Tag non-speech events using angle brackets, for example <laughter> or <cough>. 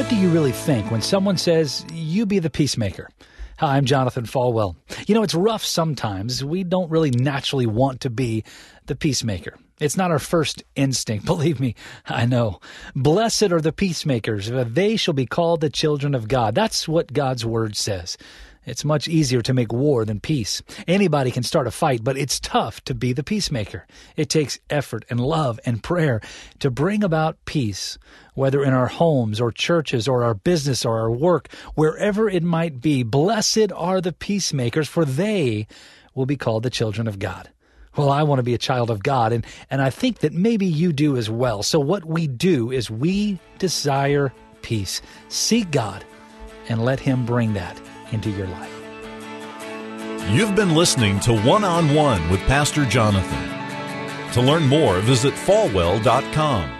What do you really think when someone says, You be the peacemaker? Hi, I'm Jonathan Falwell. You know, it's rough sometimes. We don't really naturally want to be the peacemaker. It's not our first instinct, <laughs> believe me. I know. Blessed are the peacemakers, they shall be called the children of God. That's what God's word says. It's much easier to make war than peace. Anybody can start a fight, but it's tough to be the peacemaker. It takes effort and love and prayer to bring about peace, whether in our homes or churches or our business or our work, wherever it might be. Blessed are the peacemakers, for they will be called the children of God. Well, I want to be a child of God, and, and I think that maybe you do as well. So, what we do is we desire peace. Seek God and let Him bring that into your life. You've been listening to One on One with Pastor Jonathan. To learn more, visit falwell.com.